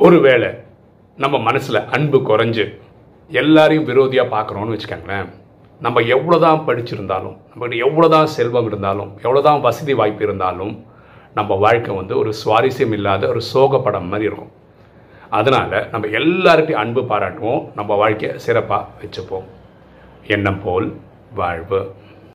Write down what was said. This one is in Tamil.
ஒருவேளை நம்ம மனசில் அன்பு குறைஞ்சு எல்லாரையும் விரோதியாக பார்க்குறோன்னு வச்சுக்கோங்களேன். நம்ம எவ்வளோதான் படிச்சிருந்தாலும் நம்மகிட்ட எவ்வளோதான் செல்வம் இருந்தாலும் எவ்வளோதான் வசதி வாய்ப்பு இருந்தாலும் நம்ம வாழ்க்கை வந்து ஒரு சுவாரஸ்யம் இல்லாத ஒரு சோகப்படம் மாதிரி இருக்கும். அதனால் நம்ம எல்லார்கிட்டையும் அன்பு பாராட்டுவோம் நம்ம வாழ்க்கையை சிறப்பாக வச்சுப்போம். எண்ணம் போல் வாழ்வு.